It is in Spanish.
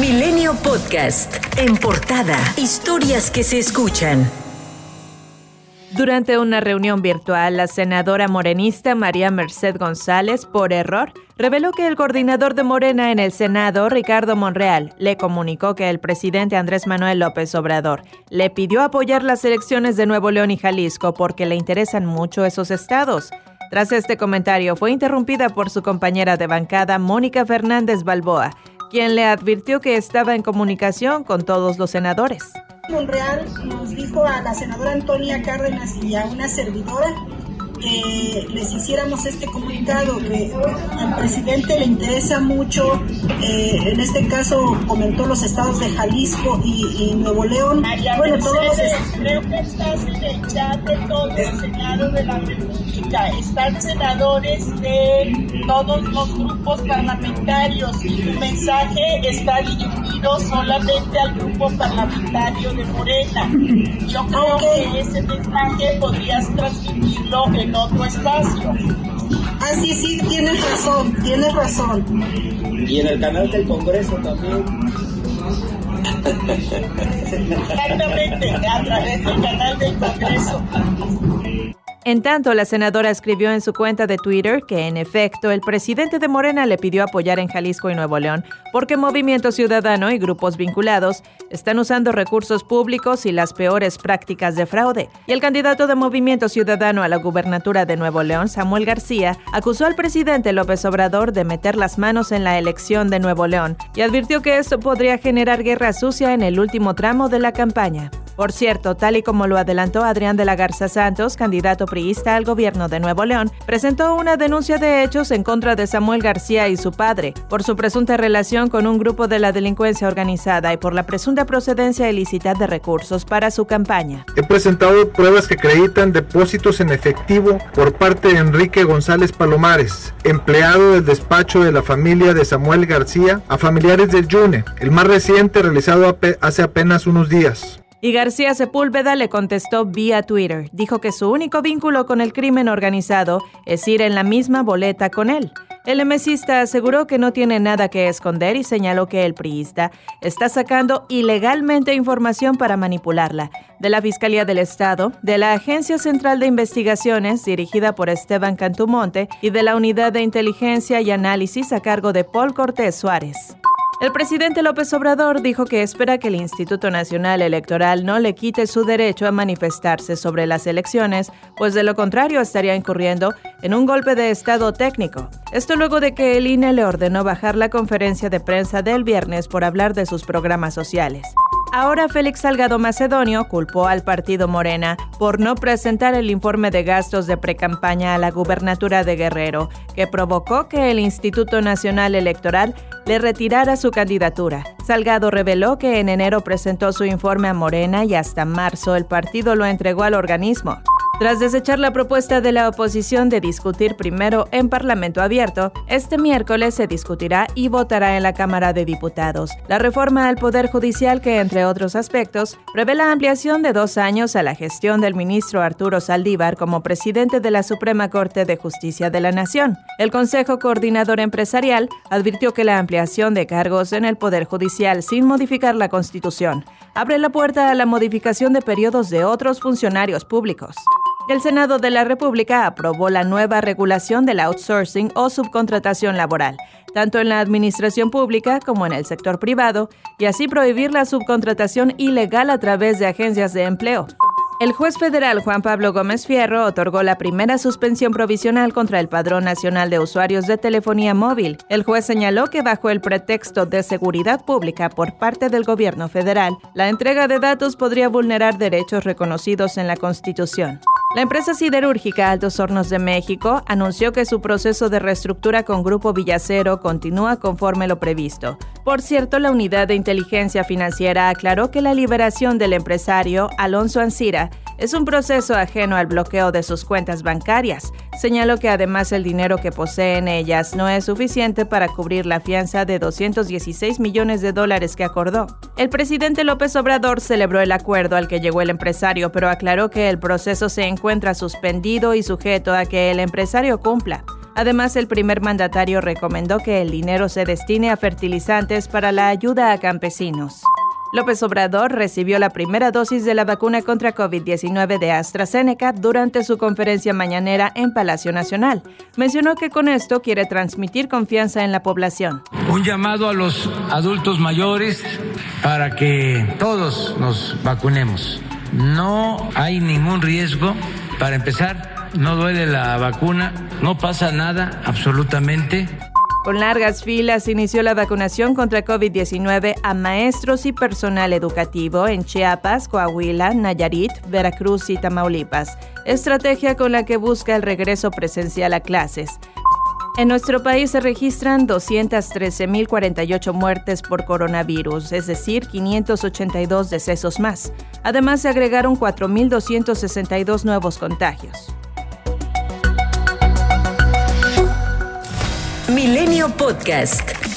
Milenio Podcast. En portada. Historias que se escuchan. Durante una reunión virtual, la senadora morenista María Merced González, por error, reveló que el coordinador de Morena en el Senado, Ricardo Monreal, le comunicó que el presidente Andrés Manuel López Obrador le pidió apoyar las elecciones de Nuevo León y Jalisco porque le interesan mucho esos estados. Tras este comentario, fue interrumpida por su compañera de bancada, Mónica Fernández Balboa, quien le advirtió que estaba en comunicación con todos los senadores. Monreal nos dijo a la senadora Antonia Cárdenas y a una servidora que les hiciéramos este comunicado, que al presidente le interesa mucho, eh, en este caso comentó los estados de Jalisco y, Nuevo León. bueno, todos los creo que estás en el chat de todo el Senado de la República, están senadores de todos los grupos parlamentarios y tu mensaje está dirigido solamente al grupo parlamentario de Morena. Yo creo que ese mensaje podrías transmitirlo en en otro espacio. Ah, sí, sí, tienes razón, tienes razón. Y en el canal del Congreso también. Exactamente, a través del canal del Congreso. En tanto, la senadora escribió en su cuenta de Twitter que, en efecto, el presidente de Morena le pidió apoyar en Jalisco y Nuevo León porque Movimiento Ciudadano y grupos vinculados están usando recursos públicos y las peores prácticas de fraude. Y el candidato de Movimiento Ciudadano a la gubernatura de Nuevo León, Samuel García, acusó al presidente López Obrador de meter las manos en la elección de Nuevo León y advirtió que esto podría generar guerra sucia en el último tramo de la campaña. Por cierto, tal y como lo adelantó Adrián de la Garza Santos, candidato priista al gobierno de Nuevo León, presentó una denuncia de hechos en contra de Samuel García y su padre por su presunta relación con un grupo de la delincuencia organizada y por la presunta procedencia ilícita de recursos para su campaña. He presentado pruebas que acreditan depósitos en efectivo por parte de Enrique González Palomares, empleado del despacho de la familia de Samuel García, a familiares del Yune, el más reciente realizado hace apenas unos días. Y García Sepúlveda le contestó vía Twitter. Dijo que su único vínculo con el crimen organizado es ir en la misma boleta con él. El emesista aseguró que no tiene nada que esconder y señaló que el priista está sacando ilegalmente información para manipularla de la Fiscalía del Estado, de la Agencia Central de Investigaciones dirigida por Esteban Cantumonte y de la Unidad de Inteligencia y Análisis a cargo de Paul Cortés Suárez. El presidente López Obrador dijo que espera que el Instituto Nacional Electoral no le quite su derecho a manifestarse sobre las elecciones, pues de lo contrario estaría incurriendo en un golpe de Estado técnico. Esto luego de que el INE le ordenó bajar la conferencia de prensa del viernes por hablar de sus programas sociales. Ahora Félix Salgado Macedonio culpó al partido Morena por no presentar el informe de gastos de precampaña a la gubernatura de Guerrero, que provocó que el Instituto Nacional Electoral le retirara su candidatura. Salgado reveló que en enero presentó su informe a Morena y hasta marzo el partido lo entregó al organismo. Tras desechar la propuesta de la oposición de discutir primero en Parlamento abierto, este miércoles se discutirá y votará en la Cámara de Diputados la reforma al Poder Judicial que, entre otros aspectos, prevé la ampliación de dos años a la gestión del ministro Arturo Saldívar como presidente de la Suprema Corte de Justicia de la Nación. El Consejo Coordinador Empresarial advirtió que la ampliación de cargos en el Poder Judicial sin modificar la Constitución abre la puerta a la modificación de periodos de otros funcionarios públicos. El Senado de la República aprobó la nueva regulación del outsourcing o subcontratación laboral, tanto en la administración pública como en el sector privado, y así prohibir la subcontratación ilegal a través de agencias de empleo. El juez federal Juan Pablo Gómez Fierro otorgó la primera suspensión provisional contra el Padrón Nacional de Usuarios de Telefonía Móvil. El juez señaló que bajo el pretexto de seguridad pública por parte del gobierno federal, la entrega de datos podría vulnerar derechos reconocidos en la Constitución. La empresa siderúrgica Altos Hornos de México anunció que su proceso de reestructura con Grupo Villacero continúa conforme lo previsto. Por cierto, la unidad de inteligencia financiera aclaró que la liberación del empresario Alonso Ancira es un proceso ajeno al bloqueo de sus cuentas bancarias. Señaló que además el dinero que posee en ellas no es suficiente para cubrir la fianza de 216 millones de dólares que acordó. El presidente López Obrador celebró el acuerdo al que llegó el empresario, pero aclaró que el proceso se encuentra suspendido y sujeto a que el empresario cumpla. Además, el primer mandatario recomendó que el dinero se destine a fertilizantes para la ayuda a campesinos. López Obrador recibió la primera dosis de la vacuna contra COVID-19 de AstraZeneca durante su conferencia mañanera en Palacio Nacional. Mencionó que con esto quiere transmitir confianza en la población. Un llamado a los adultos mayores para que todos nos vacunemos. No hay ningún riesgo. Para empezar, no duele la vacuna, no pasa nada absolutamente. Con largas filas inició la vacunación contra COVID-19 a maestros y personal educativo en Chiapas, Coahuila, Nayarit, Veracruz y Tamaulipas, estrategia con la que busca el regreso presencial a clases. En nuestro país se registran 213.048 muertes por coronavirus, es decir, 582 decesos más. Además, se agregaron 4.262 nuevos contagios. Milenio Podcast.